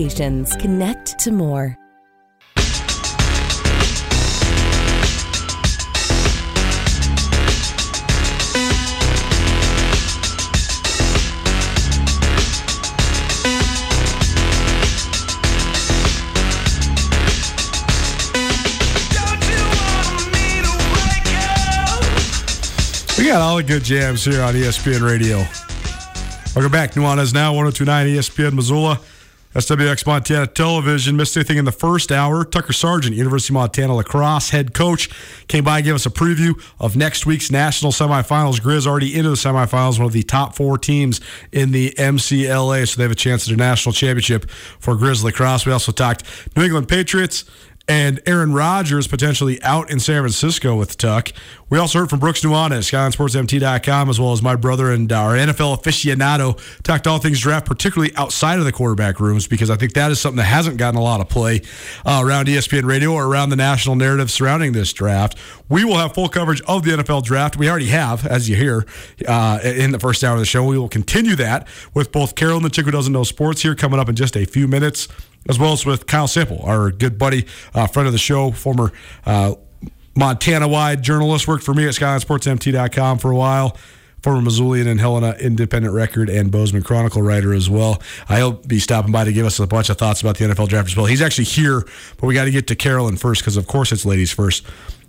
Connect to more. We got all the good jams here on ESPN Radio. Welcome back. Nuanez Now, 1029 ESPN Missoula. SWX Montana Television. Missed anything in the first hour. Tucker Sargent, University of Montana lacrosse head coach, came by and gave us a preview of next week's national semifinals. Grizz already into the semifinals, one of the top four teams in the MCLA, so they have a chance at a national championship for Grizz lacrosse. We also talked New England Patriots and Aaron Rodgers potentially out in San Francisco with Tuck. We also heard from Brooks Nuanez, SkylineSportsMT.com, as well as my brother and our NFL aficionado. Talked all things draft, particularly outside of the quarterback rooms, because I think that is something that hasn't gotten a lot of play uh, around ESPN Radio or around the national narrative surrounding this draft. We will have full coverage of the NFL draft. We already have, as you hear, uh, in the first hour of the show. We will continue that with both Carol and the chick who doesn't know sports, here coming up in just a few minutes as well as with Kyle Sample, our good buddy, uh, friend of the show, former uh, Montana wide journalist, worked for me at SkylineSportsMT.com for a while. Former Missoulian and Helena Independent Record and Bozeman Chronicle writer as well. Uh, He'll be stopping by to give us a bunch of thoughts about the NFL draft as well. He's actually here, but we got to get to Carolyn first because, of course, it's ladies first.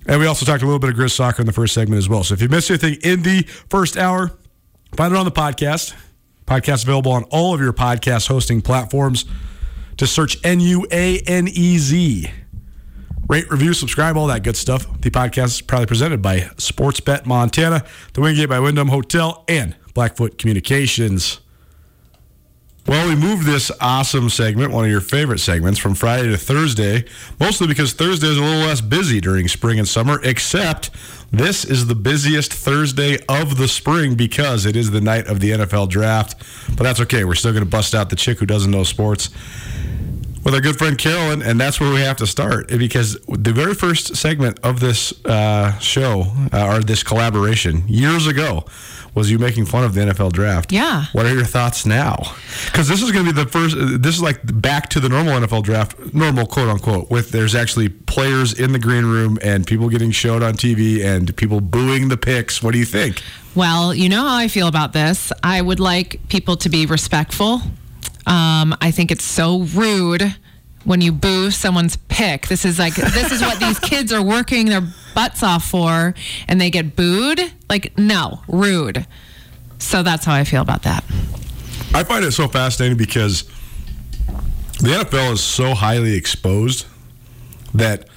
And we also talked a little bit of Grizz soccer in the first segment as well. So if you missed anything in the first hour, find it on the podcast. Podcast available on all of your podcast hosting platforms. Just search N U A N E Z. Rate, review, subscribe, all that good stuff. The podcast is proudly presented by Sportsbet Montana, the Wingate by Wyndham Hotel, and Blackfoot Communications. Well, we moved this awesome segment, one of your favorite segments, from Friday to Thursday, mostly because Thursday is a little less busy during spring and summer, except this is the busiest Thursday of the spring because it is the night of the NFL draft. But that's okay. We're still going to bust out the chick who doesn't know sports with our good friend Carolyn, and that's where we have to start because the very first segment of this uh, show uh, or this collaboration years ago was you making fun of the NFL draft. Yeah. What are your thoughts now? Because this is going to be the first. This is like back to the normal NFL draft, normal quote unquote, with there's actually players in the green room and people getting showed on TV and people booing the picks. What do you think? Well, you know how I feel about this. I would like people to be respectful. Um, I think it's so rude when you boo someone's pick. This is like this is what these kids are working their butts off for, and they get booed. Like, no, rude. So that's how I feel about that. I find it so fascinating because the NFL is so highly exposed that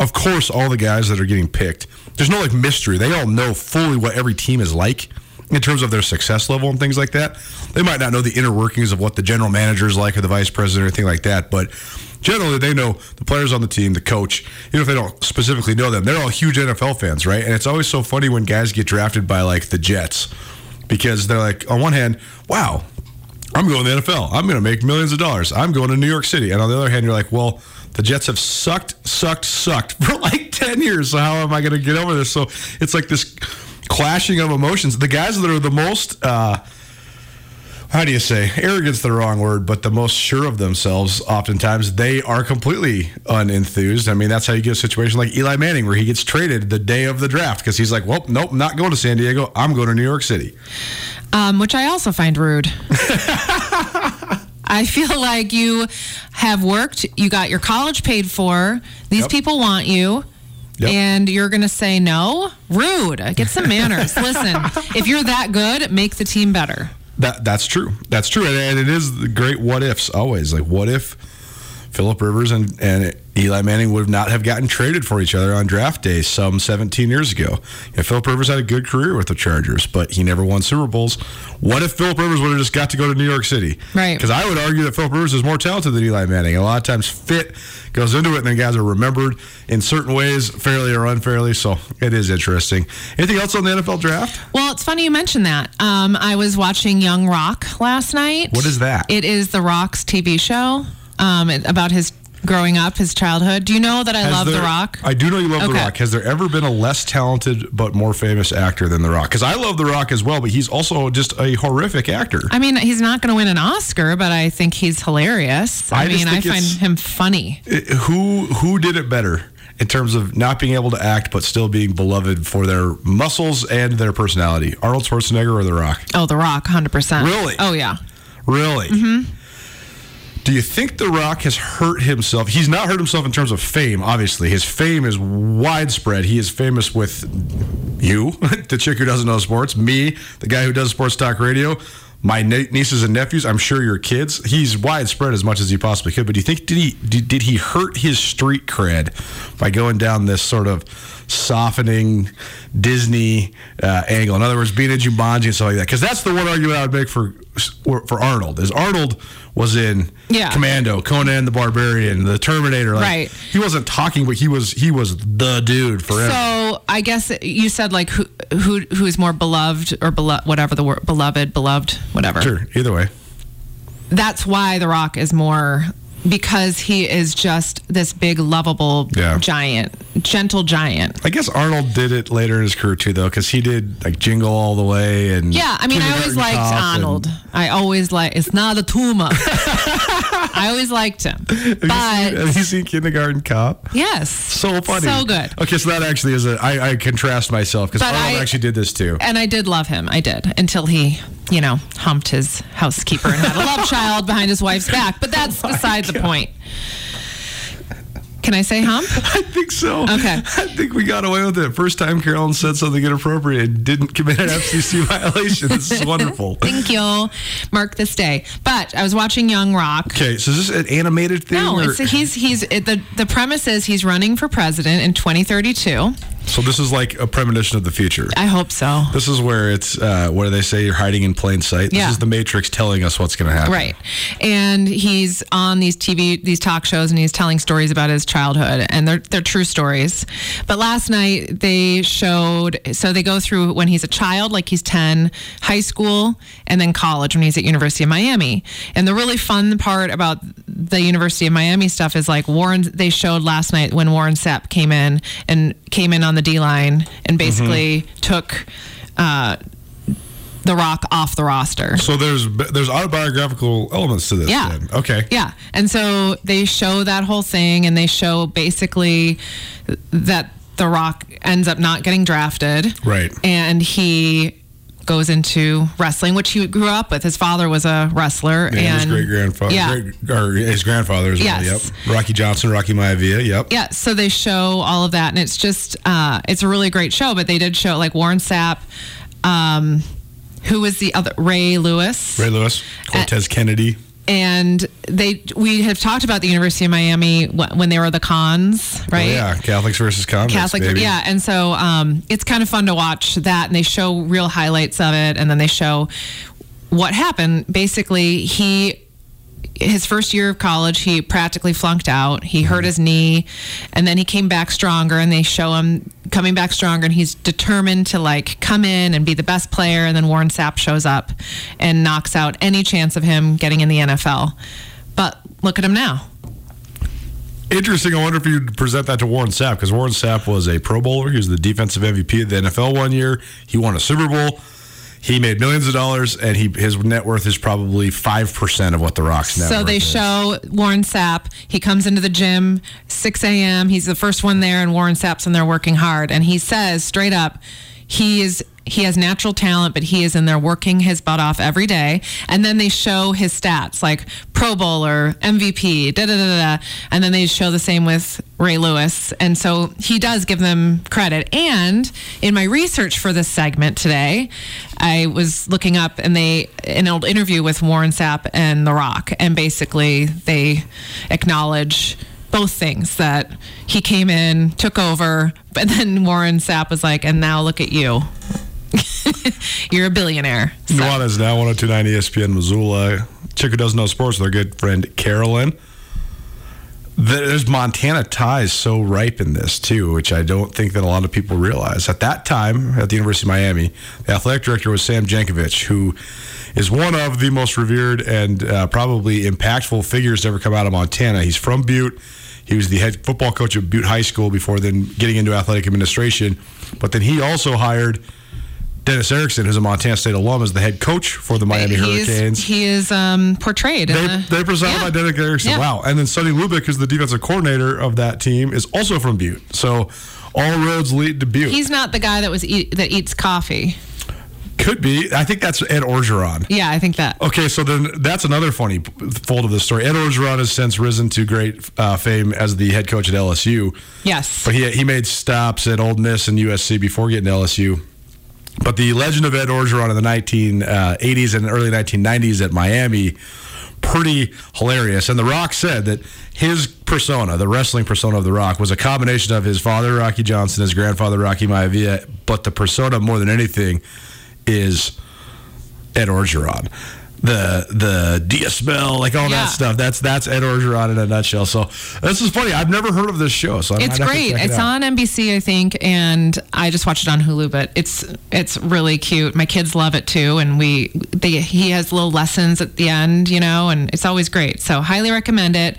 of course, all the guys that are getting picked, there's no like mystery. They all know fully what every team is like in terms of their success level and things like that. They might not know the inner workings of what the general manager is like or the vice president or anything like that, but generally they know the players on the team, the coach, even if they don't specifically know them. They're all huge NFL fans, right? And it's always so funny when guys get drafted by like the Jets because they're like, on one hand, wow, I'm going to the NFL. I'm going to make millions of dollars. I'm going to New York City. And on the other hand, you're like, well, the Jets have sucked, sucked, sucked for like 10 years. So how am I going to get over this? So it's like this clashing of emotions. The guys that are the most, uh, how do you say, arrogance the wrong word, but the most sure of themselves, oftentimes they are completely unenthused. I mean, that's how you get a situation like Eli Manning, where he gets traded the day of the draft because he's like, well, nope, not going to San Diego. I'm going to New York City. Um, which I also find rude. I feel like you have worked, you got your college paid for, these Yep. people want you. Yep. And you're going to say no? Rude. Get some manners. Listen, if you're that good, make the team better. That that's true. That's true, and, and it is the great what ifs always. Like what if Philip Rivers and, and Eli Manning would not have gotten traded for each other on draft day some 17 years ago? Yeah, Philip Rivers had a good career with the Chargers, but he never won Super Bowls. What if Philip Rivers would have just got to go to New York City? Right. Because I would argue that Philip Rivers is more talented than Eli Manning. A lot of times, fit goes into it, and then guys are remembered in certain ways, fairly or unfairly. So it is interesting. Anything else on the NFL draft? Well, it's funny you mentioned that. Um, I was watching Young Rock last night. What is that? It is The Rock's TV show um, about his growing up, his childhood. Do you know that I Has love The Rock? I do know you love The Okay. Rock. Has there ever been a less talented but more famous actor than The Rock? Because I love The Rock as well, but he's also just a horrific actor. I mean, he's not going to win an Oscar, but I think he's hilarious. I, I just mean, I think find it's- him funny. Who who did it better in terms of not being able to act but still being beloved for their muscles and their personality? Arnold Schwarzenegger or The Rock? Oh, The Rock, 100%. Really? Oh, yeah. Really? Mm-hmm. Do you think The Rock has hurt himself? He's not hurt himself in terms of fame, obviously. His fame is widespread. He is famous with you, the chick who doesn't know sports, me, the guy who does sports talk radio, my nieces and nephews, I'm sure your kids. He's widespread as much as he possibly could. But do you think did he did, did he hurt his street cred by going down this sort of softening Disney uh, angle? In other words, being in Jumanji and stuff like that. Because that's the one argument I would make for for Arnold. Is Arnold was in Yeah. Commando, Conan the Barbarian, the Terminator. Like, Right. He wasn't talking, but he was he was the dude forever. So I guess you said like who who who is more beloved or belo- whatever the word beloved beloved whatever. sure. Either way. That's why The Rock is more because he is just this big lovable Yeah. giant, gentle giant. I guess Arnold did it later in his career too, though, because he did like Jingle All the Way and Yeah, I mean, I always liked Arnold. I always like. It's not a tumor. I always liked him, Have you, seen, but have you seen Kindergarten Cop? yes, So funny, so good. Okay, so that actually is a. I, I contrast myself because Arnold I- actually did this too. And I did love him. I did until he, you know, humped his housekeeper and had a love child behind his wife's back. But that's oh beside the point. Can I say hump? I think so. Okay. I think we got away with it. First time Carolyn said something inappropriate and didn't commit an FCC violation. This is wonderful. Thank you. Mark this day. But I was watching Young Rock. Okay, so is this an animated thing? No, or- it's, he's he's it, the the premise is he's running for president in 2032. So this is like a premonition of the future. I hope so. This is where it's uh, what do they say? You're hiding in plain sight. This Yeah. is the Matrix telling us what's going to happen. Right. And he's on these TV, these talk shows, and he's telling stories about his childhood, and they're they're true stories. But last night they showed, so they go through when he's a child, like he's ten, high school, and then college when he's at University of Miami. And the really fun part about the University of Miami stuff is like Warren. They showed last night when Warren Sapp came in and came in on the D line and basically took. Uh, the Rock off the roster. So there's there's autobiographical elements to this. Yeah. then. Okay. Yeah. And so they show that whole thing and they show basically that The Rock ends up not getting drafted. Right. And he goes into wrestling, which he grew up with. His father was a wrestler. Yeah, and his great grandfather. Yeah. or his grandfather as well. Yes. Yep. Rocky Johnson, Rocky Maivia. Yep. Yeah, so they show all of that, and it's just uh, it's a really great show. But they did show like Warren Sapp, um, who was the other Ray Lewis, Ray Lewis, Cortez Kennedy. And they we have talked about the University of Miami when they were the cons, right? Oh, yeah, Catholics versus convicts. Catholic, baby. yeah, and so um, it's kind of fun to watch that, and they show real highlights of it, and then they show what happened. Basically, he his first year of college, he practically flunked out. He hurt his knee, and then he came back stronger. And they show him coming back stronger, and he's determined to like come in and be the best player. And then Warren Sapp shows up and knocks out any chance of him getting in the NFL. But look at him now. Interesting. I wonder if you'd present that to Warren Sapp because Warren Sapp was a Pro Bowler. He was the defensive MVP of the NFL one year. He won a Super Bowl. He made millions of dollars, and he his net worth is probably five percent of what the Rock's net So they is. show Warren Sapp. He comes into the gym 6 a.m. He's the first one there, and Warren Sapp's in there working hard. And he says straight up, he is he has natural talent, but he is in there working his butt off every day. And then they show his stats like Pro Bowler, MVP, da da da da. And then they show the same with Ray Lewis. And so he does give them credit. And in my research for this segment today, I was looking up and they an old interview with Warren Sapp and The Rock, and basically they acknowledge both things that he came in, took over, but then Warren Sapp was like, and now look at you. You're a billionaire. So- Nuanez now 1029 ESPN Missoula. Chick who doesn't know sports with our good friend Carolyn. There's Montana ties so ripe in this too, which I don't think that a lot of people realize. At that time, at the University of Miami, the athletic director was Sam Jankovich, who is one of the most revered and uh, probably impactful figures to ever come out of Montana. He's from Butte. He was the head football coach at Butte High School before then getting into athletic administration. But then he also hired Dennis Erickson, who's a Montana State alum, is the head coach for the Miami Hurricanes. he is um, portrayed. They, the- they presided Yeah. by Dennis Erickson. Yeah. Wow. And then Sonny Lubick, who's the defensive coordinator of that team, is also from Butte. So all roads lead to Butte. He's not the guy that was eat, that eats coffee. Could be. I think that's Ed Orgeron. Yeah, I think that. Okay, so then that's another funny fold of the story. Ed Orgeron has since risen to great uh, fame as the head coach at LSU. Yes. But he, he made stops at Ole Miss and USC before getting to LSU. But the legend of Ed Orgeron in the 1980s uh, and early 1990s at Miami, pretty hilarious. And The Rock said that his persona, the wrestling persona of The Rock, was a combination of his father, Rocky Johnson, his grandfather, Rocky Maivia, but the persona more than anything is Ed Orgeron. The the Dia Bell, like all Yeah. that stuff. That's that's Ed Orgeron in a nutshell. So this is funny. I've never heard of this show, so I It's great. it It's out. on NBC, I think, and I just watched it on Hulu. But it's it's really cute. My kids love it too, and we they he has little lessons at the end, you know, and it's always great. So highly recommend it.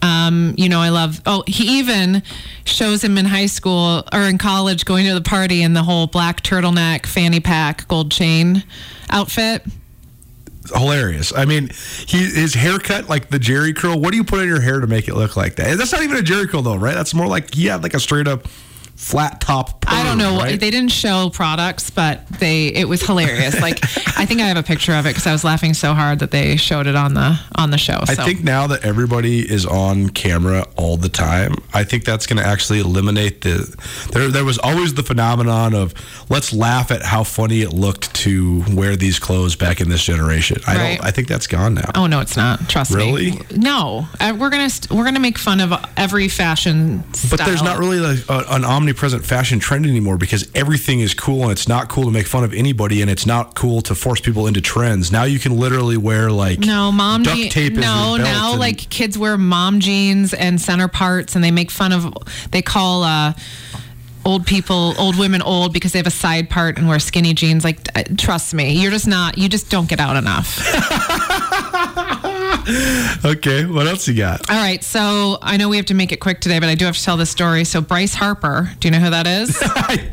Um, you know, I love. Oh, he even shows him in high school or in college going to the party in the whole black turtleneck, fanny pack, gold chain outfit. Hilarious. I mean, he his haircut like the Jheri curl. What do you put in your hair to make it look like that? That's not even a Jheri curl though, right? That's more like he had like a straight up flat top. Perm, I don't know. Right? They didn't show products, but they it was hilarious. like I think I have a picture of it because I was laughing so hard that they showed it on the on the show. I so. think now that everybody is on camera all the time, I think that's going to actually eliminate the. There, there was always the phenomenon of let's laugh at how funny it looked to wear these clothes back in this generation. I Right. don't. I think that's gone now. Oh no, it's not. Trust Really? me. Really? No, uh, we're gonna st- we're gonna make fun of every fashion. But there's not really like a, an omnipresent fashion trend anymore because everything is cool and it's not cool to make fun of anybody and it's not cool to force people into trends. Now you can literally wear like No, mom duct je- tape. No, now and- like kids wear mom jeans and center parts, and they make fun of. They call uh, old people, old women, old because they have a side part and wear skinny jeans. Like, uh, trust me, you're just not. You just don't get out enough. okay, what else you got? All right, so I know we have to make it quick today, but I do have to tell this story. So Bryce Harper, do you know who that is? I,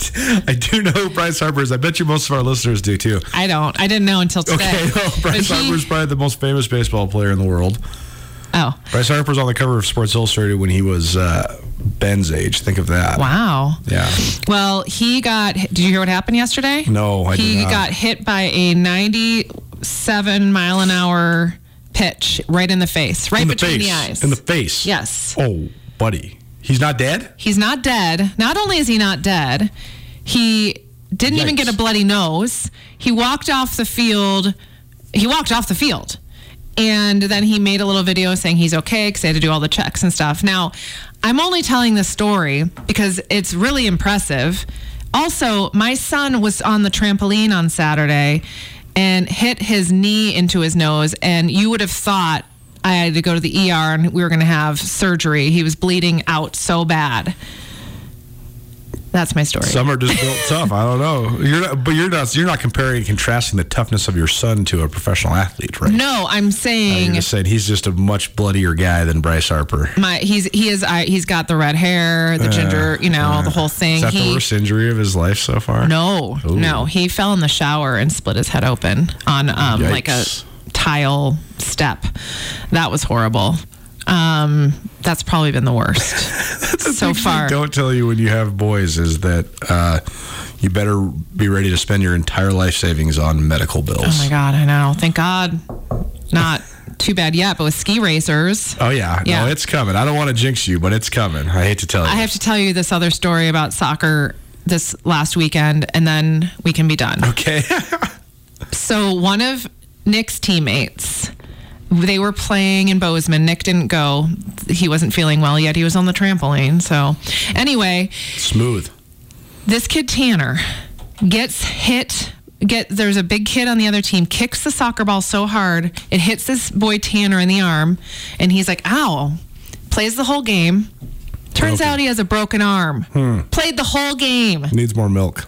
I do know who Bryce Harper is. I bet you most of our listeners do too. I don't. I didn't know until today. Okay, well, Bryce Harper is probably the most famous baseball player in the world. Oh, Bryce Harper's on the cover of Sports Illustrated when he was uh, Ben's age. Think of that. wow. Yeah. Well, he got. Did you hear what happened yesterday? No, I did He got hit by a 97 mile an hour pitch right in the face, right In the between face. the eyes. In the face. Yes. Oh, buddy. He's not dead? He's not dead. Not only is he not dead, he didn't even get a bloody nose. He walked off the field. He walked off the field. And then he made a little video saying he's okay because they had to do all the checks and stuff. Now, I'm only telling this story because it's really impressive. Also, my son was on the trampoline on Saturday and hit his knee into his nose. And you would have thought I had to go to the ER and we were going to have surgery. He was bleeding out so bad. That's my story. Some are just built tough. I don't know. You're not, but you're not. You're not comparing and contrasting the toughness of your son to a professional athlete, right? no, I'm saying just saying he's just a much bloodier guy than Bryce Harper. my he's he is I, he's got the red hair, the ginger, you know, the whole thing. Is that he the worst injury of his life so far? no, Ooh. no, he fell in the shower and split his head open on um like a tile step. That was horrible. Um, that's probably been the worst so far. Don't tell you when you have boys is that uh, you better be ready to spend your entire life savings on medical bills. Oh my god, I know. Thank God, not too bad yet. But with ski racers, Oh yeah, Yeah. no, it's coming. I don't want to jinx you, but it's coming. I hate to tell you. I have to tell you this other story about soccer this last weekend, and then we can be done. okay. So one of Nick's teammates, they were playing in Bozeman. Nick didn't go; he wasn't feeling well yet. He was on the trampoline. So anyway, Smooth. this kid Tanner gets hit. Get there's a big kid on the other team kicks the soccer ball so hard it hits this boy Tanner in the arm, and he's like, "Ow!" Plays the whole game. Turns Broken. out he has a broken arm. Hmm. Played the whole game. Needs more milk.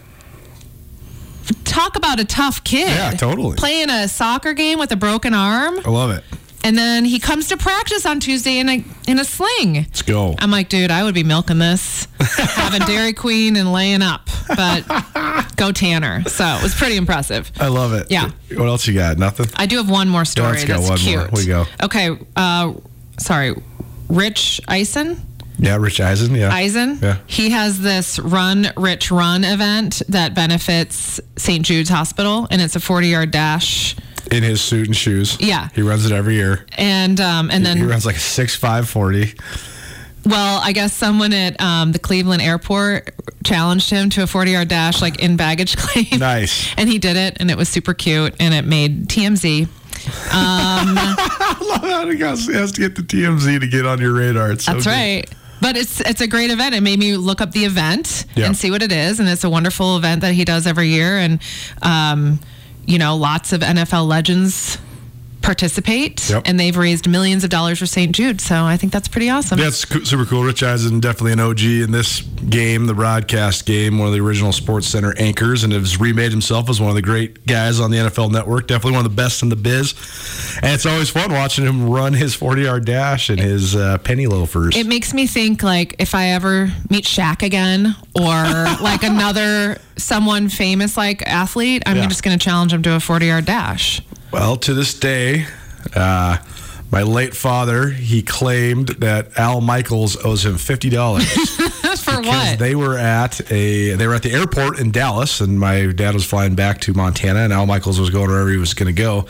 Talk about a tough kid. Yeah, totally. Playing a soccer game with a broken arm. I love it. And then he comes to practice on Tuesday in a in a sling. Let's go. I'm like, dude, I would be milking this, having Dairy Queen and laying up, but go Tanner. So it was pretty impressive. I love it. Yeah. What else you got? Nothing. I do have one more story let's go, that's one cute. more. We go. Okay, uh, sorry, Rich Eisen. Yeah, Rich Eisen. Yeah. Eisen. Yeah. He has this Run Rich Run event that benefits St. Jude's Hospital, and it's a 40 yard dash. In his suit and shoes. Yeah. He runs it every year. And um, and then he runs like a six five forty. Well, I guess someone at um, the Cleveland airport challenged him to a 40 yard dash, like in baggage claim. Nice. And he did it, and it was super cute, and it made TMZ. I love how he has he has to get the TMZ to get on your radar. So That's good. right. But it's it's a great event. It made me look up the event Yeah. and see what it is, and it's a wonderful event that he does every year, and um, you know, lots of NFL legends participate, Yep. and they've raised millions of dollars for St. Jude. So I think that's pretty awesome. That's co- super cool. Rich Eisen, definitely an OG in this game, the broadcast game, one of the original Sports Center anchors, and has remade himself as one of the great guys on the NFL Network. Definitely one of the best in the biz. And it's always fun watching him run his 40 yard dash and his uh, penny loafers. It makes me think like if I ever meet Shaq again or like another someone famous like athlete, I'm Yeah. just going to challenge him to a 40 yard dash. Well, to this day, uh, my late father, he claimed that Al Michaels owes him fifty dollars For because what? they were at a they were at the airport in Dallas, and my dad was flying back to Montana, and Al Michaels was going wherever he was going to go.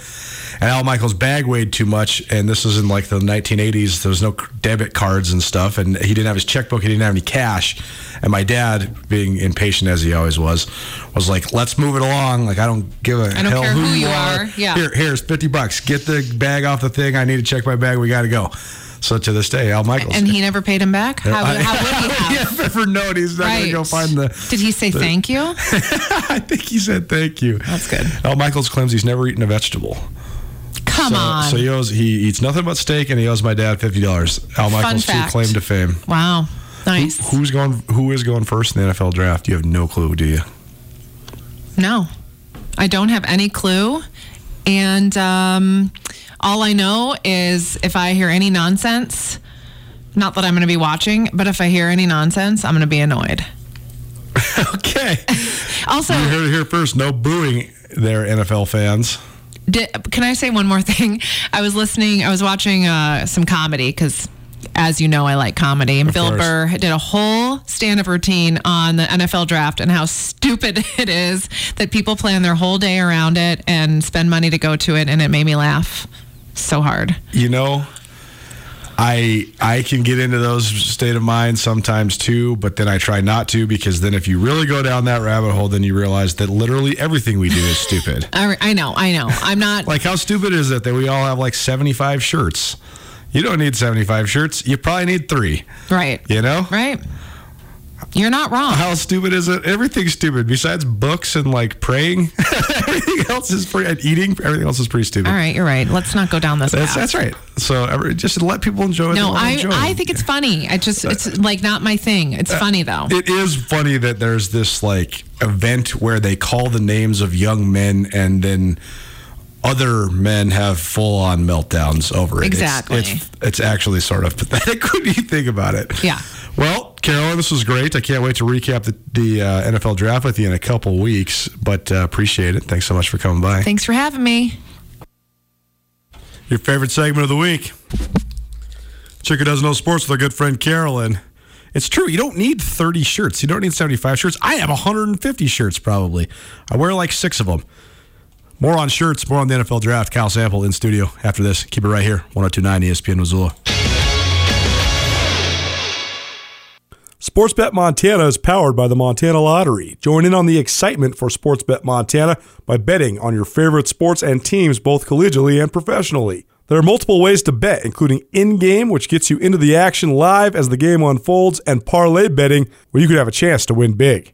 And Al Michaels' bag weighed too much, and this was in like the 1980s. There was no debit cards and stuff, and he didn't have his checkbook. He didn't have any cash. And my dad, being impatient as he always was, was like, "Let's move it along. Like I don't give a I don't hell care who, who you are. are. Yeah. Here, here's 50 bucks. Get the bag off the thing. I need to check my bag. We got to go. So to this day, Al Michaels. and he never paid him back? How, I- how would he have? yeah, if ever known he's not going to go find the. Did he say thank you? I think he said thank you. That's good. Al Michaels claims he's never eaten a vegetable. Come so, on. So he owes he eats nothing but steak, and he owes my dad fifty dollars. Al Michaels' true claim to fame. wow. Nice. Who's going? Who is going first in the NFL draft? You have no clue, do you? No, I don't have any clue. And um, all I know is if I hear any nonsense, not that I'm going to be watching, but if I hear any nonsense, I'm going to be annoyed. okay. Also, You heard it here first. No booing there, NFL fans. Did, can I say one more thing? I was listening, I was watching uh, some comedy because, as you know, I like comedy. And Bill course. Burr did a whole stand up routine on the NFL draft and how stupid it is that people plan their whole day around it and spend money to go to it. And it made me laugh so hard. You know, I I can get into those state of mind sometimes too, but then I try not to because then if you really go down that rabbit hole, then you realize that literally everything we do is stupid. I, I know, I know. I'm not. like how stupid is it that we all have like 75 shirts? You don't need 75 shirts. You probably need three. right. You know? Right. You're not wrong. How stupid is it? Everything's stupid besides books and like praying. everything else is pretty, and eating. Everything else is pretty stupid. All right, you're right. Let's not go down this That's, path. that's right. So every, just let people enjoy No, I enjoy. I think it's funny. I just uh, it's like not my thing. It's uh, funny though. It is funny that there's this like event where they call the names of young men and then other men have full on meltdowns over it. Exactly. It's, it's, actually sort of pathetic when you think about it. Yeah. Well, Carolyn, this was great. I can't wait to recap the, the uh, NFL draft with you in a couple weeks, but uh, appreciate it. Thanks so much for coming by. Thanks for having me. Your favorite segment of the week. Chica doesn't know sports with our good friend Carolyn. It's true. You don't need 30 shirts. You don't need 75 shirts. I have 150 shirts probably. I wear like six of them. More on shirts, more on the NFL draft. Kyle Sample in studio after this. Keep it right here. 1029 ESPN Missoula. Sportsbet Montana is powered by the Montana Lottery. Join in on the excitement for Sportsbet Montana by betting on your favorite sports and teams both collegially and professionally. There are multiple ways to bet, including in game, which gets you into the action live as the game unfolds, and parlay betting, where you could have a chance to win big.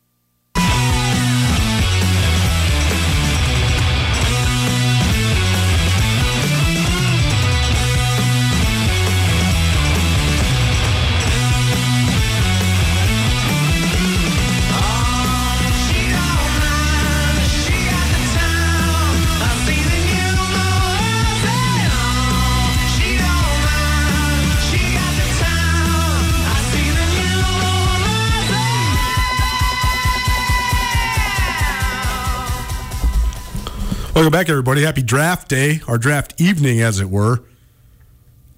Welcome back, everybody. Happy draft day, or draft evening, as it were.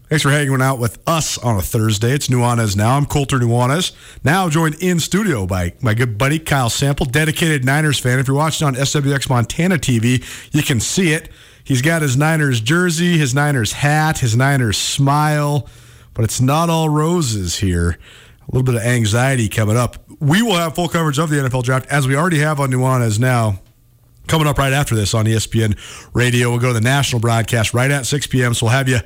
Thanks for hanging out with us on a Thursday. It's Nuanez now. I'm Colter Nuanez. Now joined in studio by my good buddy Kyle Sample, dedicated Niners fan. If you're watching on SWX Montana TV, you can see it. He's got his Niners jersey, his Niners hat, his Niners smile, but it's not all roses here. A little bit of anxiety coming up. We will have full coverage of the NFL draft as we already have on Nuanez now. Coming up right after this on ESPN Radio, we'll go to the national broadcast right at 6 p.m. So we'll have you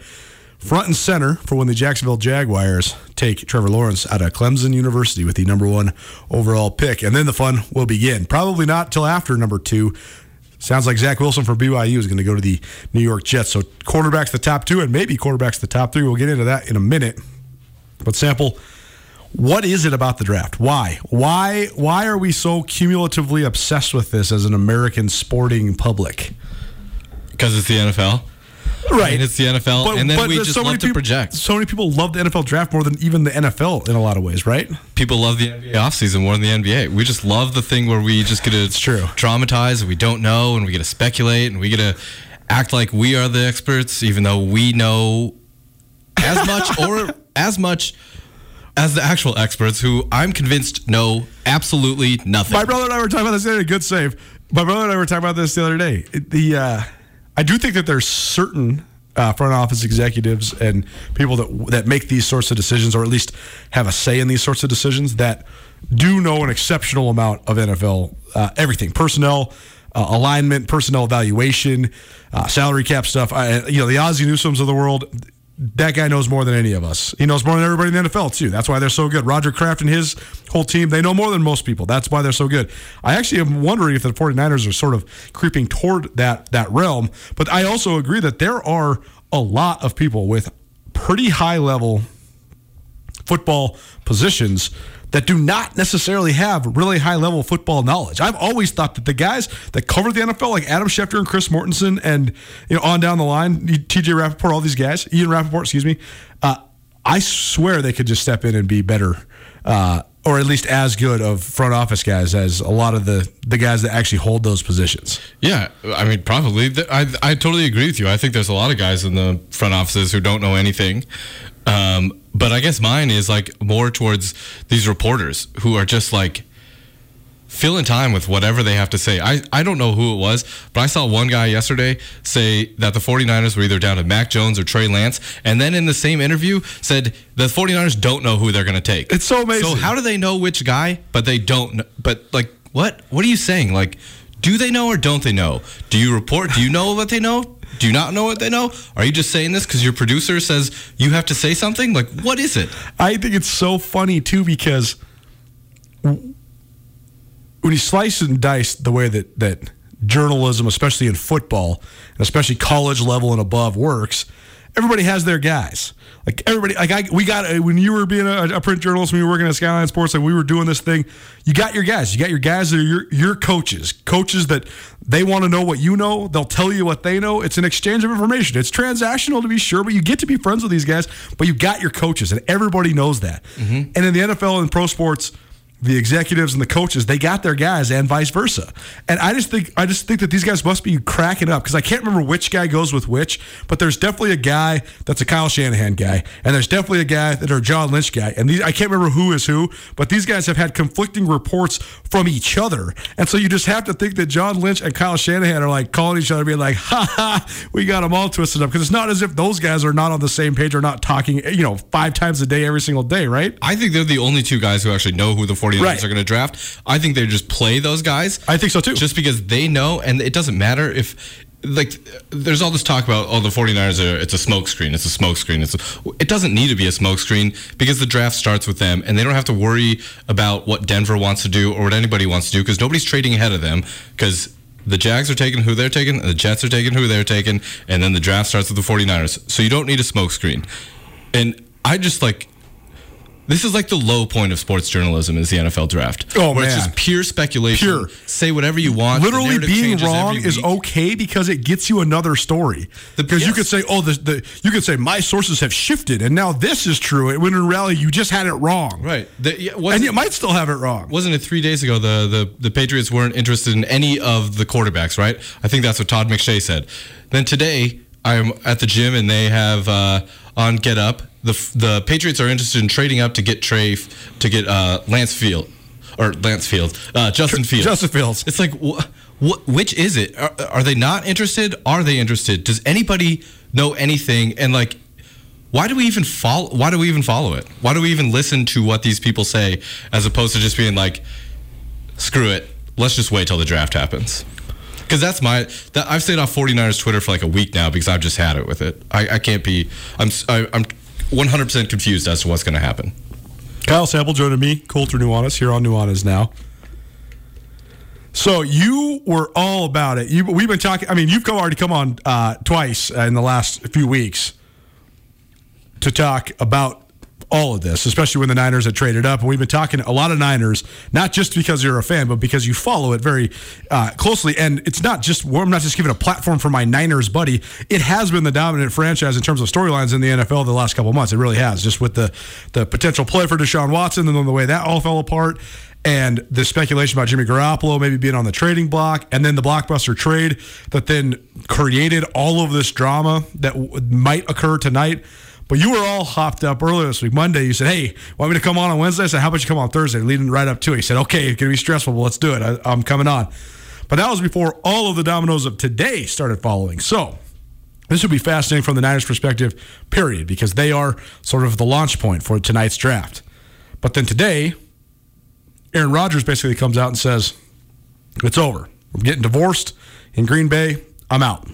front and center for when the Jacksonville Jaguars take Trevor Lawrence out of Clemson University with the number one overall pick. And then the fun will begin. Probably not till after number two. Sounds like Zach Wilson from BYU is going to go to the New York Jets. So quarterbacks the top two and maybe quarterbacks the top three. We'll get into that in a minute. But sample, what is it about the draft? Why? Why why are we so cumulatively obsessed with this as an American sporting public? Because it's the NFL. I mean, it's the NFL, and then we just love to people, project. So many people love the NFL draft more than even the NFL in a lot of ways, right? People love the NBA offseason more than the NBA. We just love the thing where we just get to true. traumatize and we don't know and we get to speculate and we get to act like we are the experts, even though we know as much or as much as the actual experts who I'm convinced know absolutely nothing. My brother and I were talking about this the other day. Good save. My brother and I were talking about this the other day. The uh, I do think that there's certain uh, front office executives and people that that make these sorts of decisions, or at least have a say in these sorts of decisions, that do know an exceptional amount of NFL uh, everything, personnel. Uh, alignment, personnel evaluation, uh, salary cap stuff. I, you know, the Ozzie Newsomes of the world. That guy knows more than any of us. He knows more than everybody in the NFL too. That's why they're so good. Roger Kraft and his whole team, they know more than most people. That's why they're so good. I actually am wondering if the 49ers are sort of creeping toward that that realm. But I also agree that there are a lot of people with pretty high level football positions that do not necessarily have really high level football knowledge. I've always thought that the guys that cover the NFL, like Adam Schefter and Chris Mortensen, and you know on down the line, TJ Rapoport, all these guys, Ian Rapoport, excuse me. Uh, I swear they could just step in and be better, uh, or at least as good of front office guys as a lot of the the guys that actually hold those positions. Yeah, I mean, probably. I I totally agree with you. I think there's a lot of guys in the front offices who don't know anything. Um, but I guess mine is like more towards these reporters who are just like filling time with whatever they have to say. I, I don't know who it was, but I saw one guy yesterday say that the 49ers were either down to Mac Jones or Trey Lance, and then in the same interview said the 49ers don't know who they're going to take. It's so amazing. So how do they know which guy, but they don't know, but like what? What are you saying? Like do they know or don't they know? Do you report? Do you know what they know? Do you not know what they know? Are you just saying this because your producer says you have to say something? Like, what is it? I think it's so funny too because when you slice and dice the way that that journalism, especially in football, and especially college level and above, works, everybody has their guys. Like everybody, like I, we got when you were being a, a, print journalist, when you were working at Skyline Sports, and we were doing this thing. You got your guys. You got your guys that are your your coaches, coaches that they want to know what you know. They'll tell you what they know. It's an exchange of information. It's transactional to be sure, but you get to be friends with these guys. But you got your coaches, and everybody knows that. Mm-hmm. And in the NFL and pro sports the executives and the coaches they got their guys and vice versa. And i just think i just think that these guys must be cracking up because i can't remember which guy goes with which but there's definitely a guy that's a kyle shanahan guy and there's definitely a guy that are john lynch guy and these, i can't remember who is who but these guys have had conflicting reports from each other. And so you just have to think that john lynch and kyle shanahan are like calling each other being like ha ha we got them all twisted up because it's not as if those guys are not on the same page or not talking you know five times a day every single day right? I think they're the only two guys who actually know who the 49ers right. are going to draft. I think they just play those guys. I think so too. Just because they know, and it doesn't matter if like there's all this talk about oh the 49ers are it's a smokescreen it's a smokescreen it's a, it doesn't need to be a smokescreen because the draft starts with them and they don't have to worry about what Denver wants to do or what anybody wants to do because nobody's trading ahead of them because the Jags are taking who they're taking the Jets are taking who they're taking and then the draft starts with the 49ers so you don't need a smokescreen and I just like this is like the low point of sports journalism is the NFL draft. Oh where man, it's just pure speculation. Pure. Say whatever you want. Literally being wrong is okay because it gets you another story. Because yes. you could say, oh, the, the you could say my sources have shifted and now this is true. When in reality you just had it wrong. Right. The, yeah, and you might still have it wrong. Wasn't it three days ago the, the the Patriots weren't interested in any of the quarterbacks? Right. I think that's what Todd McShay said. Then today I'm at the gym and they have uh, on Get Up the the Patriots are interested in trading up to get Trey to get uh, Lance Field or Lance Field, uh, Justin Fields. Justin Fields. It's like wh- wh- which is it? Are, are, they not interested? Are they interested? Does anybody know anything? And like, why do we even follow? Why do we even follow it? Why do we even listen to what these people say as opposed to just being like, screw it, let's just wait till the draft happens. Because that's my that I've stayed off 49ers Twitter for like a week now because I've just had it with it. I, I can't be. I'm I, am i am 100% confused as to what's going to happen. Kyle Sample joining me, Colter Nuanez, here on Nuanez Now. So you were all about it. You, we've been talking. I mean, you've come, already come on uh, twice in the last few weeks to talk about all of this, especially when the Niners had traded up. And we've been talking a lot of Niners, not just because you're a fan, but because you follow it very uh, closely. And it's not just, I'm not just giving a platform for my Niners buddy. It has been the dominant franchise in terms of storylines in the NFL the last couple months. It really has, just with the, the potential play for Deshaun Watson and then the way that all fell apart and the speculation about Jimmy Garoppolo maybe being on the trading block, and then the blockbuster trade that then created all of this drama that w- might occur tonight. But you were all hopped up earlier this week. Monday, you said, "Hey, want me to come on on Wednesday?" I said, "How about you come on Thursday?" Leading right up to it, he said, "Okay, it's gonna be stressful, but let's do it. I, I'm coming on." But that was before all of the dominoes of today started following. So this would be fascinating from the Niners' perspective, period, because they are sort of the launch point for tonight's draft. But then today, Aaron Rodgers basically comes out and says, "It's over. I'm getting divorced in Green Bay. I'm out."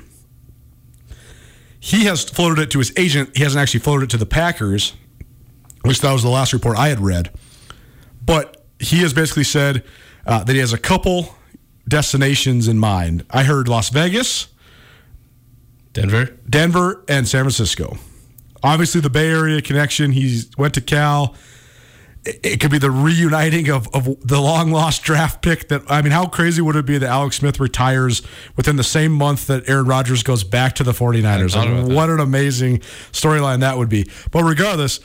He has floated it to his agent. He hasn't actually floated it to the Packers, which that was the last report I had read. But he has basically said uh, that he has a couple destinations in mind. I heard Las Vegas, Denver, Denver, and San Francisco. Obviously, the Bay Area connection. He went to Cal it could be the reuniting of, of the long lost draft pick that I mean how crazy would it be that Alex Smith retires within the same month that Aaron Rodgers goes back to the 49ers like, what an amazing storyline that would be but regardless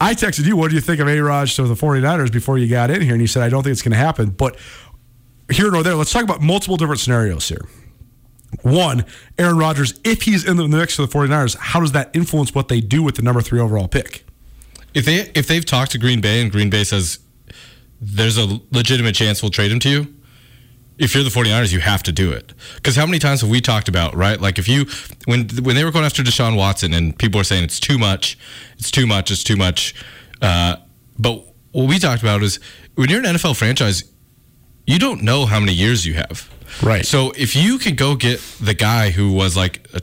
I texted you, what do you think of A Raj to the 49ers before you got in here? And you said, I don't think it's going to happen. But here nor there, let's talk about multiple different scenarios here. One, Aaron Rodgers, if he's in the mix for the 49ers, how does that influence what they do with the number three overall pick? If they if they've talked to Green Bay and Green Bay says there's a legitimate chance we'll trade him to you, if you're the 49ers, you have to do it. Because how many times have we talked about, right? Like if you when when they were going after Deshaun Watson and people were saying it's too much, it's too much, it's too much. Uh, but what we talked about is when you're an NFL franchise, you don't know how many years you have. Right. So if you can go get the guy who was like a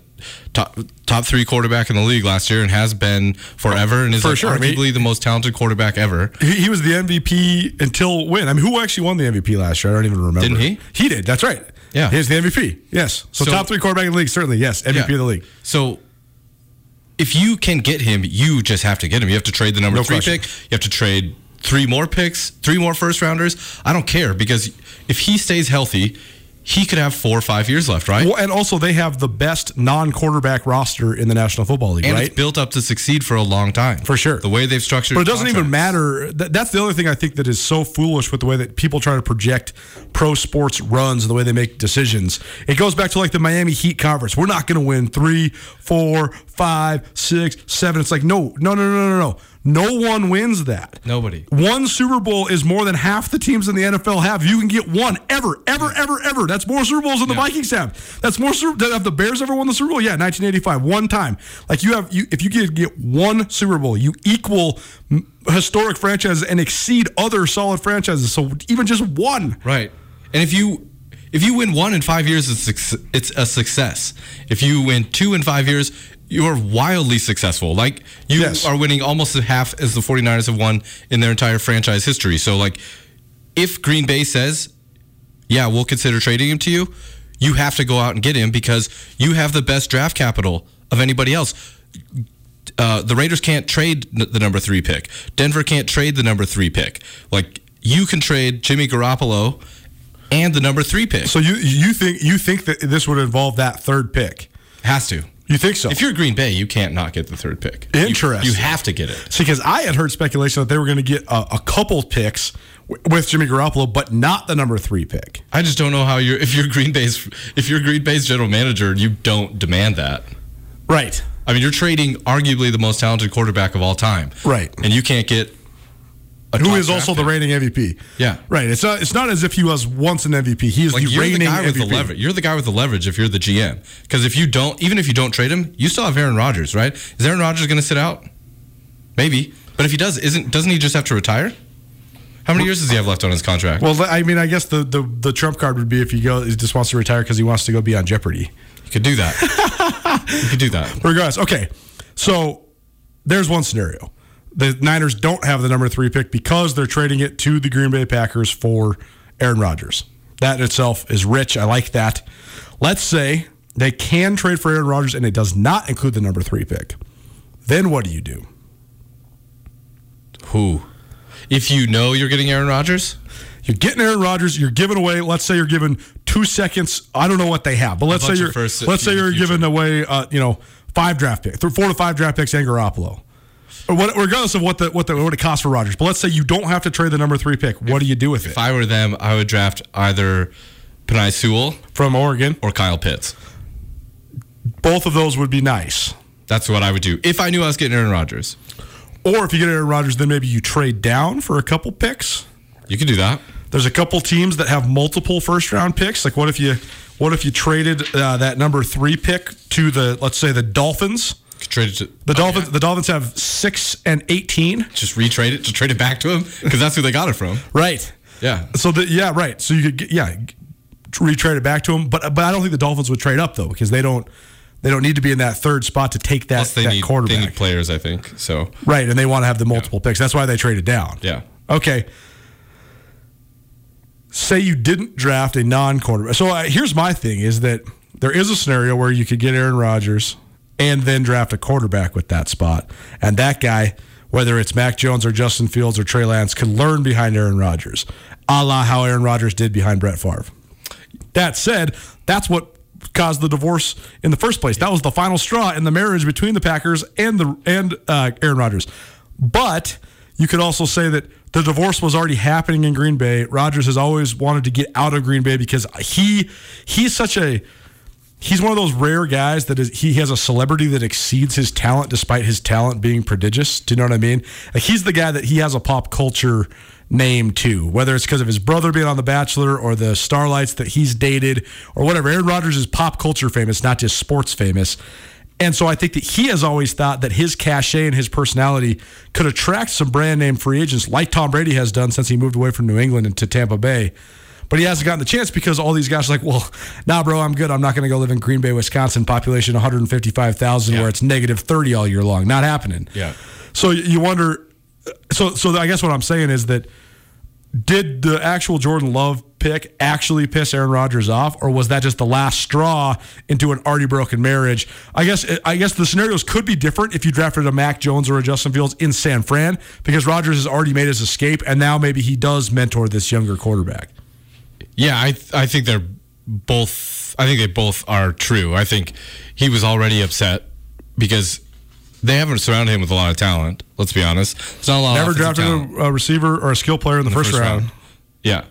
top top three quarterback in the league last year and has been forever and is For like sure. I mean- arguably the most talented quarterback ever. He, he was the MVP until when? I mean, who actually won the MVP last year? I don't even remember. Didn't he? He did. That's right. Yeah. He's the MVP. Yes. So, So- top three quarterback in the league, certainly. Yes. MVP Yeah. of the league. So if you can get him, you just have to get him. You have to trade the number No three question. pick. You have to trade three more picks, three more first rounders. I don't care because if he stays healthy, he could have four or five years left, right? Well, and also they have the best non-quarterback roster in the National Football League, and right? it's built up to succeed for a long time. For sure. The way they've structured But it doesn't even matter. That's the other thing I think that is so foolish with the way that people try to project pro sports runs and the way they make decisions. It goes back to like the Miami Heat conference. We're not going to win three, four, five, six, seven. It's like no, no, no, no, no, no. No one wins that. Nobody. One Super Bowl is more than half the teams in the NFL have. You can get one ever, ever, ever, ever. That's more Super Bowls than the Yeah. Vikings have. That's more. Super, have the Bears ever won the Super Bowl? Yeah, 1985, one time. Like you have, you if you get get one Super Bowl, you equal historic franchises and exceed other solid franchises. So even just one, Right. And if you if you win one in five years, it's it's a success. If you win two in five years, you're wildly successful. Like you Yes. are winning almost half as the 49ers have won in their entire franchise history. So like if Green Bay says, "Yeah, we'll consider trading him to you," you have to go out and get him because you have the best draft capital of anybody else. Uh, the Raiders can't trade the number three pick. Denver can't trade the number three pick. Like you can trade Jimmy Garoppolo and the number three pick. So you you think you think that this would involve that third pick? has to. You think so? If you're Green Bay, you can't not get the third pick. Interesting. You, have to get it. See, because I had heard speculation that they were going to get a, a couple picks w- with Jimmy Garoppolo, but not the number three pick. I just don't know how you're. If you're Green Bay's, if you're Green Bay's general manager, you don't demand that. Right. I mean, you're trading arguably the most talented quarterback of all time. Right. And you can't get Who is also the pick. reigning MVP? Yeah. Right. It's not. It's not as if he was once an MVP. He is Like the you're the reigning guy with MVP. the leverage. You're the guy with the leverage if you're the GM. Because if you don't, even if you don't trade him, you still have Aaron Rodgers, right? Is Aaron Rodgers going to sit out? Maybe, but if he does, isn't doesn't he just have to retire? How many years does he have left on his contract? Well, I mean, I guess the, the, the trump card would be if he go he just wants to retire because he wants to go be on Jeopardy. you could do that. you could do that. Regardless, okay. So there's one scenario. The Niners don't have the number three pick because they're trading it to the Green Bay Packers for Aaron Rodgers. That in itself is rich. I like that. Let's say they can trade for Aaron Rodgers and it does not include the number three pick. Then what do you do? Who? If you know you're getting Aaron Rodgers, You're getting Aaron Rodgers. You're giving away. Let's say you're giving two seconds. I don't know what they have, but let's say you're let's say you're giving away. Uh, you know, five draft picks, four to five draft picks, and Garoppolo, what, regardless of what the what the what it costs for Rodgers. But let's say you don't have to trade the number three pick. What do you do with it if I were them, I would draft either Penei Sewell from Oregon? or Kyle Pitts. Both of those would be nice. That's what I would do if I knew I was getting Aaron Rodgers. Or if you get Aaron Rodgers, then maybe you trade down for a couple picks. You could do that. There's a couple teams that have multiple first round picks. Like what if you what if you traded uh, that number three pick to the let's say the Dolphins? You could trade it to The oh, Dolphins yeah. the Dolphins have six and eighteen. Just retrade it to trade it back to him because that's who they got it from. Right. Yeah. So the yeah right. So you could get, yeah retrade it back to them, but but I don't think the Dolphins would trade up though because they don't they don't need to be in that third spot to take that, Plus, they that need quarterback. they need players. I think so. right, and they want to have the multiple picks. That's why they traded down. Yeah. Okay. Say you didn't draft a non-quarterback. So uh, here's my thing: is that there is a scenario where you could get Aaron Rodgers and then draft a quarterback with that spot, and that guy, whether it's Mac Jones or Justin Fields or Trey Lance, can learn behind Aaron Rodgers, a la how Aaron Rodgers did behind Brett Favre. That said, that's what caused the divorce in the first place. That was the final straw in the marriage between the Packers and the and uh, Aaron Rodgers. But you could also say that the divorce was already happening in Green Bay. Rodgers has always wanted to get out of Green Bay because he he's such a he's one of those rare guys that is he has a celebrity that exceeds his talent despite his talent being prodigious. Do you know what I mean? Like he's the guy that he has a pop culture name too, whether it's because of his brother being on The Bachelor or the starlights that he's dated or whatever. Aaron Rodgers is pop culture famous, not just sports famous. And so I think that he has always thought that his cachet and his personality could attract some brand name free agents like Tom Brady has done since he moved away from New England into Tampa Bay. But he hasn't gotten the chance because all these guys are like, well, nah, bro, I'm good. I'm not going to go live in Green Bay, Wisconsin, population 155,000, Yeah. where it's negative 30 all year long. Not happening. Yeah. So you wonder. So so I guess what I'm saying is that did the actual Jordan Love pick actually piss Aaron Rodgers off, or was that just the last straw into an already broken marriage? I guess I guess the scenarios could be different if you drafted a Mac Jones or a Justin Fields in San Fran because Rodgers has already made his escape, and now maybe he does mentor this younger quarterback. Yeah, I I think they're both. I think they both are true. I think he was already upset because they haven't surrounded him with a lot of talent. Let's be honest. It's not a lot. Never drafted a, a receiver or a skill player in the, in the first, round. Yeah,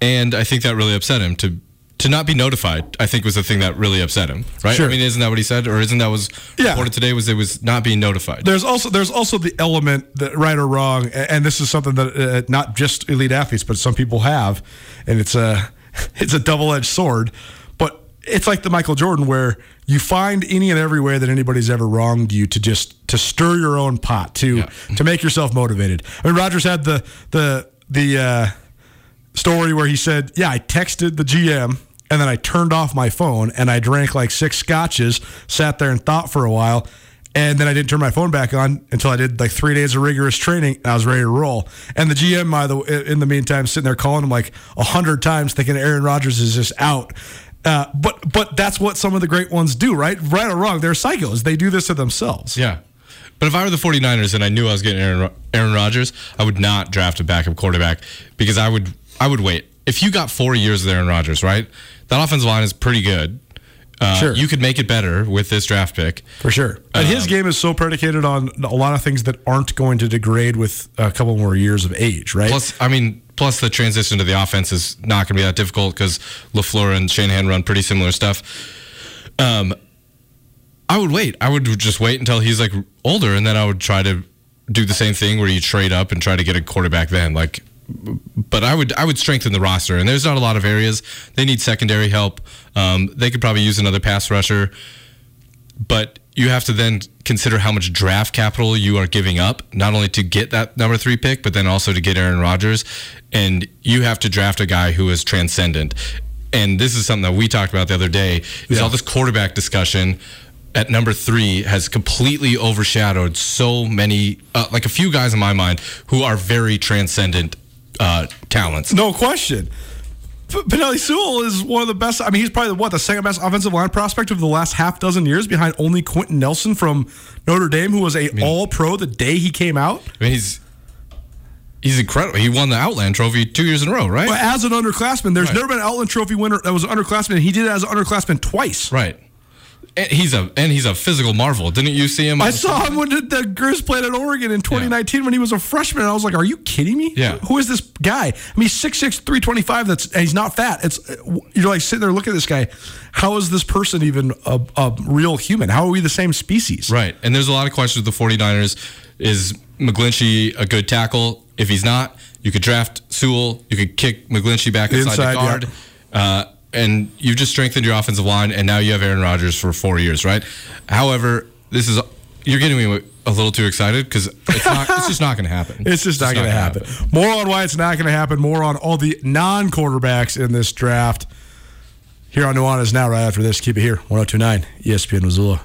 and I think that really upset him to. To not be notified, I think was the thing that really upset him, right? Sure. I mean, isn't that what he said, or isn't that was Yeah. reported today? Was it was not being notified? There's also there's also the element that right or wrong, and this is something that uh, not just elite athletes, but some people have, and it's a it's a double edged sword. But it's like the Michael Jordan, where you find any and every way that anybody's ever wronged you to just to stir your own pot to Yeah. to make yourself motivated. I mean, Rodgers had the the the uh, story where he said, "Yeah, I texted the GM." And then I turned off my phone and I drank like six scotches, sat there and thought for a while. And then I didn't turn my phone back on until I did like three days of rigorous training and I was ready to roll. And the GM, by the in the meantime, sitting there calling him like a hundred times, thinking Aaron Rodgers is just out. Uh, but but that's what some of the great ones do, right? Right or wrong, they're psychos. They do this to themselves. Yeah. But if I were the 49ers and I knew I was getting Aaron, Aaron Rodgers, I would not draft a backup quarterback because I would I would wait. If you got four years of Aaron Rodgers, right? That offensive line is pretty good. Uh, Sure. You could make it better with this draft pick. For sure. And his game is so predicated on a lot of things that aren't going to degrade with a couple more years of age, right? Plus, I mean, plus the transition to the offense is not going to be that difficult because Lafleur and Shanahan run pretty similar stuff. Um, I would wait. I would just wait until he's like older, and then I would try to do the same thing where you trade up and try to get a quarterback then. Like, but I would I would strengthen the roster, and there's not a lot of areas they need secondary help. Um, they could probably use another pass rusher, but you have to then consider how much draft capital you are giving up, not only to get that number three pick, but then also to get Aaron Rodgers. And you have to draft a guy who is transcendent. And this is something that we talked about the other day. Is all this quarterback discussion at number three has completely overshadowed so many, uh, like a few guys in my mind who are very transcendent uh, talents. No question. Penei Sewell is one of the best. I mean, he's probably the, what the second best offensive line prospect of the last half dozen years, behind only Quenton Nelson from Notre Dame, who was a All Pro the day he came out. I mean, he's he's incredible. He won the Outland Trophy two years in a row, right? But as an underclassman, there's Right. never been an Outland Trophy winner that was an underclassman. and He did it as an underclassman twice. Right. And he's a and he's a physical marvel. Didn't you see him? I saw him when the, the Grizz played at Oregon in 2019 when he was a freshman. And I was like, "Are you kidding me? Yeah. Who is this guy? I mean, he's 6'6", 325. That's and he's not fat. It's you're like sitting there looking at this guy. How is this person even a, a real human? How are we the same species? Right. And there's a lot of questions with the 49ers. Is McGlinchey a good tackle? If he's not, you could draft Sewell. You could kick McGlinchey back inside, Inside, the guard. Uh, and you've just strengthened your offensive line, and now you have Aaron Rodgers for four years, right? However, this is you're getting me a little too excited because it's not. it's just not going to happen. It's just not going to gonna happen. More on why it's not going to happen. More on all the non-quarterbacks in this draft. Here on Nuanez now. Right after this, keep it here. 102.9 ESPN Missoula.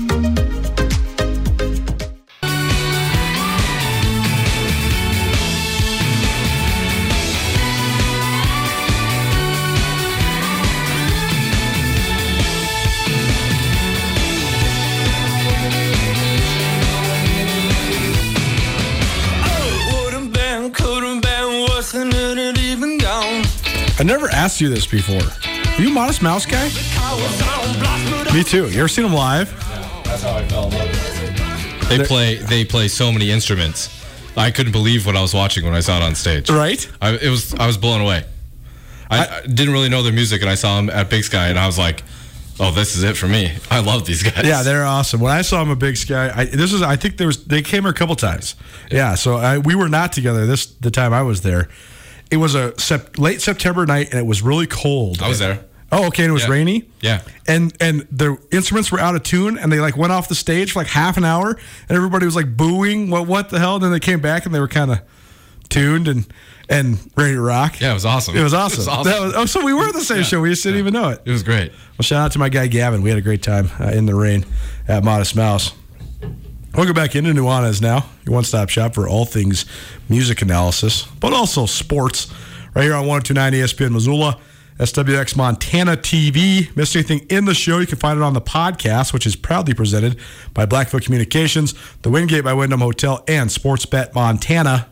asked you this before. Are you a Modest Mouse guy? Me too. You ever seen them live? That's how I fell in love. They play. They play so many instruments. I couldn't believe what I was watching when I saw it on stage. Right? I, it was. I was blown away. I, I didn't really know their music, and I saw them at Big Sky, and I was like, "Oh, this is it for me." I love these guys. Yeah, they're awesome. When I saw them at Big Sky, I, this was I think there was they came here a couple times. Yeah, so I, we were not together this the time I was there. It was a sep, late September night, and it was really cold. I was there. Oh, okay. And it was Yeah. rainy. Yeah. And and the instruments were out of tune, and they like went off the stage for like half an hour, and everybody was like booing. What what the hell? And then they came back, and they were kind of tuned and and ready to rock. Yeah, it was awesome. It was awesome. It was awesome. Was- oh, so we were at the same show. We just didn't even know it. It was great. Well, shout out to my guy Gavin. We had a great time uh, in the rain at Modest Mouse. We'll go back into Nuanez now, your one stop shop for all things music analysis, but also sports. Right here on 1029 ESPN Missoula, SWX Montana TV. Missed anything in the show, you can find it on the podcast, which is proudly presented by Blackfoot Communications, the Wingate by Wyndham Hotel, and Sportsbet Montana.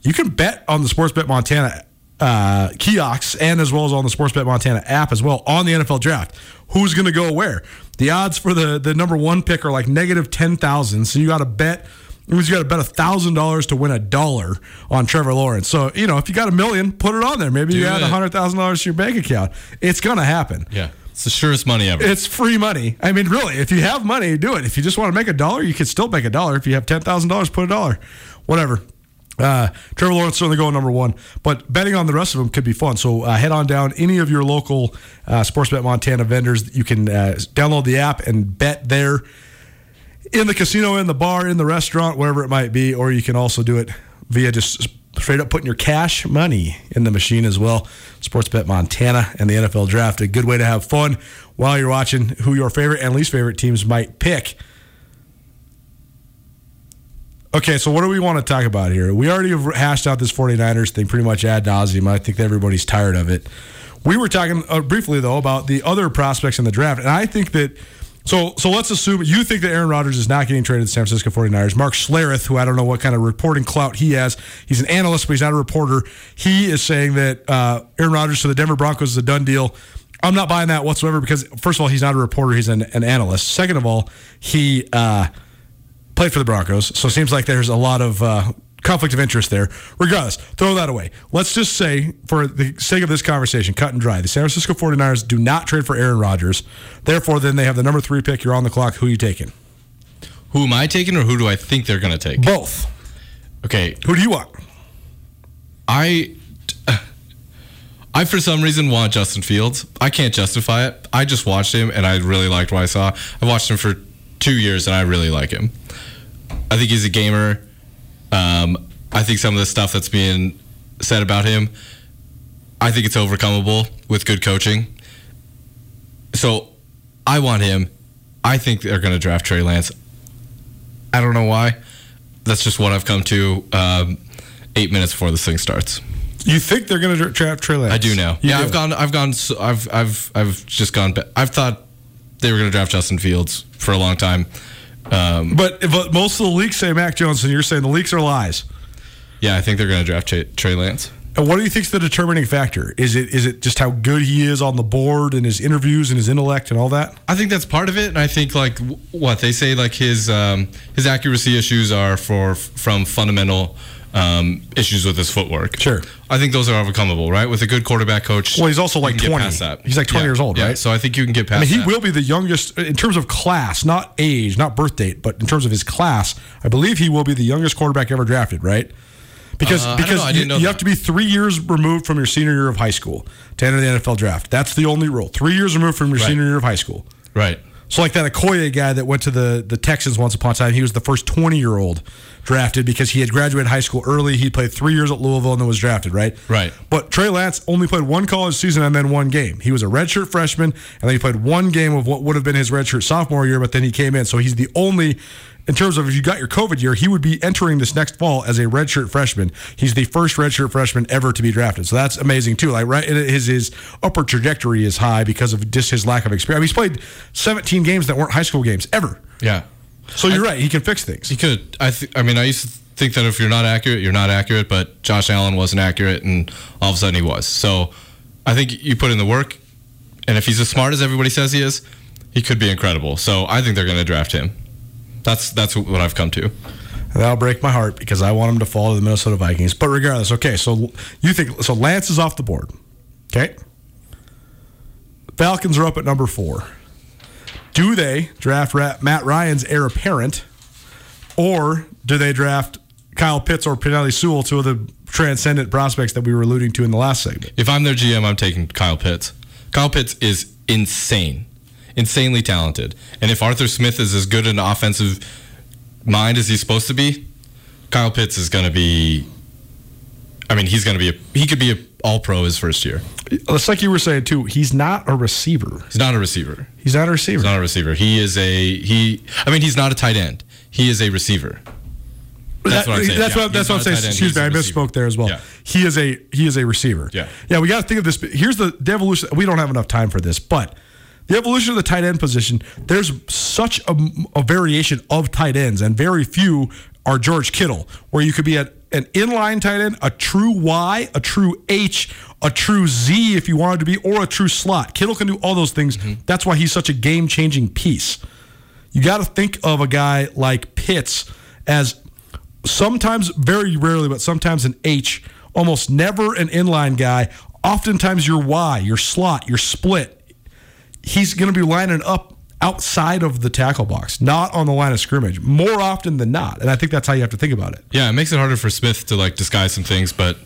You can bet on the Sportsbet Montana uh, kiosks and as well as on the Sportsbet Montana app as well on the NFL draft. Who's going to go where? The odds for the, the number one pick are like negative 10,000. So you got to bet. It means you got to bet a thousand dollars to win a dollar on Trevor Lawrence. So you know if you got a million, put it on there. Maybe you Do add it. hundred thousand dollars to your bank account. It's gonna happen. Yeah, it's the surest money ever. It's free money. I mean, really, if you have money, do it. If you just want to make a dollar, you can still make a dollar. If you have ten thousand dollars, put a dollar. Whatever. Uh, Trevor Lawrence certainly going number one, but betting on the rest of them could be fun. So uh, head on down any of your local uh, Sportsbet Montana vendors. You can uh, download the app and bet there in the casino, in the bar, in the restaurant, wherever it might be, or you can also do it via just straight up putting your cash money in the machine as well. Sportsbet Montana and the NFL Draft, a good way to have fun while you're watching who your favorite and least favorite teams might pick. Okay, so what do we want to talk about here? We already have hashed out this 49ers thing pretty much ad nauseum. I think everybody's tired of it. We were talking uh, briefly though about the other prospects in the draft, and I think that so so let's assume you think that Aaron Rodgers is not getting traded to the San Francisco 49ers. Mark Schlereth, who I don't know what kind of reporting clout he has, he's an analyst, but he's not a reporter. He is saying that uh, Aaron Rodgers to the Denver Broncos is a done deal. I'm not buying that whatsoever because first of all, he's not a reporter; he's an, an analyst. Second of all, he uh, played for the Broncos, so it seems like there's a lot of uh, conflict of interest there. Regardless, throw that away. Let's just say, for the sake of this conversation, cut and dry, the San Francisco 49ers do not trade for Aaron Rodgers. Therefore, then they have the number three pick. You're on the clock. Who are you taking? who am I taking, or who do I think they're going to take? Both. Okay, Who do you want? I, I for some reason want Justin Fields. I can't justify it. I just watched him and I really liked what I saw. I watched him for two years and I really like him. I think he's a gamer. Um, I think some of the stuff that's being said about him, I think it's overcomable with good coaching. So I want him. I think they're going to draft Trey Lance. I don't know why. That's just what I've come to um, eight minutes before this thing starts. You think they're going to draft Trey Lance? I do now. You yeah, do. I've gone. I've gone. I've. I've. I've just gone. I've thought they were going to draft Justin Fields for a long time. Um, But, but most of the leaks say Mac Jones, and you're saying the leaks are lies. yeah, I think they're going to draft Trey, Trey Lance. And what do you think's the determining factor? Is it is it just how good he is on the board and his interviews and his intellect and all that? I think that's part of it, and I think like what they say, like his um, his accuracy issues are for from fundamental um, issues with his footwork. Sure. I think those are overcomable, right? With a good quarterback coach. Well, he's also like 20. past that. He's like 20 Yeah, years old, yeah. right? So I think you can get past. I mean, he that. will be the youngest in terms of class, not age, not birth date, but in terms of his class. I believe he will be the youngest quarterback ever drafted, right? Because Uh, because you, you have to be three years removed from your senior year of high school to enter the NFL draft. That's the only rule. Three years removed from your Right. senior year of high school. Right. So like that Okoye guy that went to the the Texans once upon a time, he was the first 20 year old drafted because he had graduated high school early. He played three years at Louisville and then was drafted, right? Right. But Trey Lance only played one college season and then one game. He was a redshirt freshman and then he played one game of what would have been his redshirt sophomore year, but then he came in. So he's the only. In terms of if you got your COVID year, he would be entering this next fall as a redshirt freshman. He's the first redshirt freshman ever to be drafted, so that's amazing too. Like right, his his upper trajectory is high because of just his lack of experience. I mean, he's played 17 games that weren't high school games ever. Yeah. So you're right. He can fix things. He could. I. Th- I mean, I used to think that if you're not accurate, you're not accurate. But Josh Allen wasn't accurate, and all of a sudden he was. So I think you put in the work, and if he's as smart as everybody says he is, he could be incredible. So I think they're going to draft him. That's that's what I've come to. That'll break my heart because I want him to fall to the Minnesota Vikings. But regardless, okay, so you think so Lance is off the board. Okay. Falcons are up at number four. Do they draft Matt Ryan's heir apparent, or do they draft Kyle Pitts or Penei Sewell, two of the transcendent prospects that we were alluding to in the last segment? If I'm their GM, I'm taking Kyle Pitts. Kyle Pitts is insane, insanely talented. And if Arthur Smith is as good an offensive mind as he's supposed to be, Kyle Pitts is going to be. I mean, he's going to be. A, he could be a All Pro his first year. It's like you were saying too. He's not a receiver. He's not a receiver. He's not a receiver. He's not a receiver. He is a he. I mean, he's not a tight end. He is a receiver. That's what I'm saying. That's yeah, what, that's what I'm saying. Excuse me, I misspoke there as well. Yeah. He is a he is a receiver. Yeah, yeah. We got to think of this. Here's the, the evolution. We don't have enough time for this, but the evolution of the tight end position. There's such a, a variation of tight ends, and very few are George Kittle, where you could be at an inline tight end, a true Y, a true H, a true Z if you wanted to be, or a true slot. Kittle can do all those things. Mm-hmm. That's why he's such a game changing piece. You got to think of a guy like Pitts as sometimes, very rarely, but sometimes an H, almost never an inline guy. Oftentimes your Y, your slot, your split. He's going to be lining up outside of the tackle box, not on the line of scrimmage, more often than not. And I think that's how you have to think about it. Yeah, it makes it harder for Smith to like disguise some things, but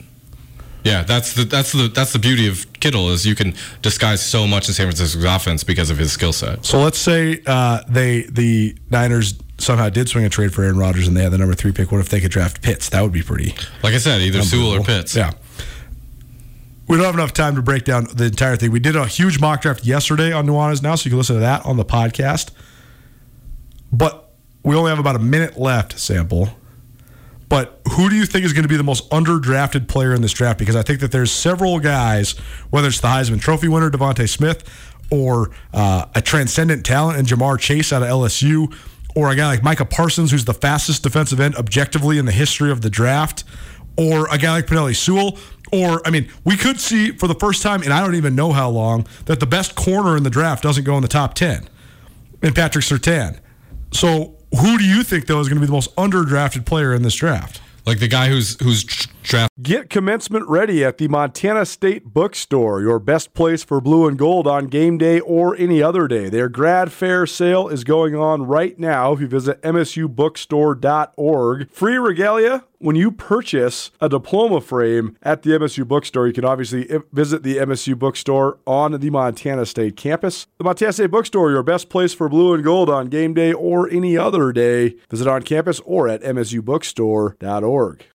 yeah, that's the that's the that's the beauty of Kittle is you can disguise so much in San Francisco's offense because of his skill set. So let's say uh, they the Niners somehow did swing a trade for Aaron Rodgers and they had the number three pick. What if they could draft Pitts? That would be pretty. Like I said, either Sewell or Pitts. Yeah. We don't have enough time to break down the entire thing. We did a huge mock draft yesterday on Nuanez Now, so you can listen to that on the podcast. But we only have about a minute left, sample. But who do you think is going to be the most underdrafted player in this draft? Because I think that there's several guys, whether it's the Heisman Trophy winner DeVonta Smith, or uh, a transcendent talent in Ja'Marr Chase out of LSU, or a guy like Micah Parsons, who's the fastest defensive end objectively in the history of the draft, or a guy like Penei Sewell, or, I mean, we could see for the first time, and I don't even know how long, that the best corner in the draft doesn't go in the top 10 in Patrick Surtain. So, who do you think, though, is going to be the most underdrafted player in this draft? Like the guy who's who's draft. Get commencement ready at the Montana State Bookstore, your best place for blue and gold on game day or any other day. Their grad fair sale is going on right now if you visit msubookstore.org. Free regalia when you purchase a diploma frame at the MSU Bookstore, you can obviously eh, visit the MSU Bookstore on the Montana State campus. The Montana State Bookstore, your best place for blue and gold on game day or any other day. Visit on campus or at msubookstore.org.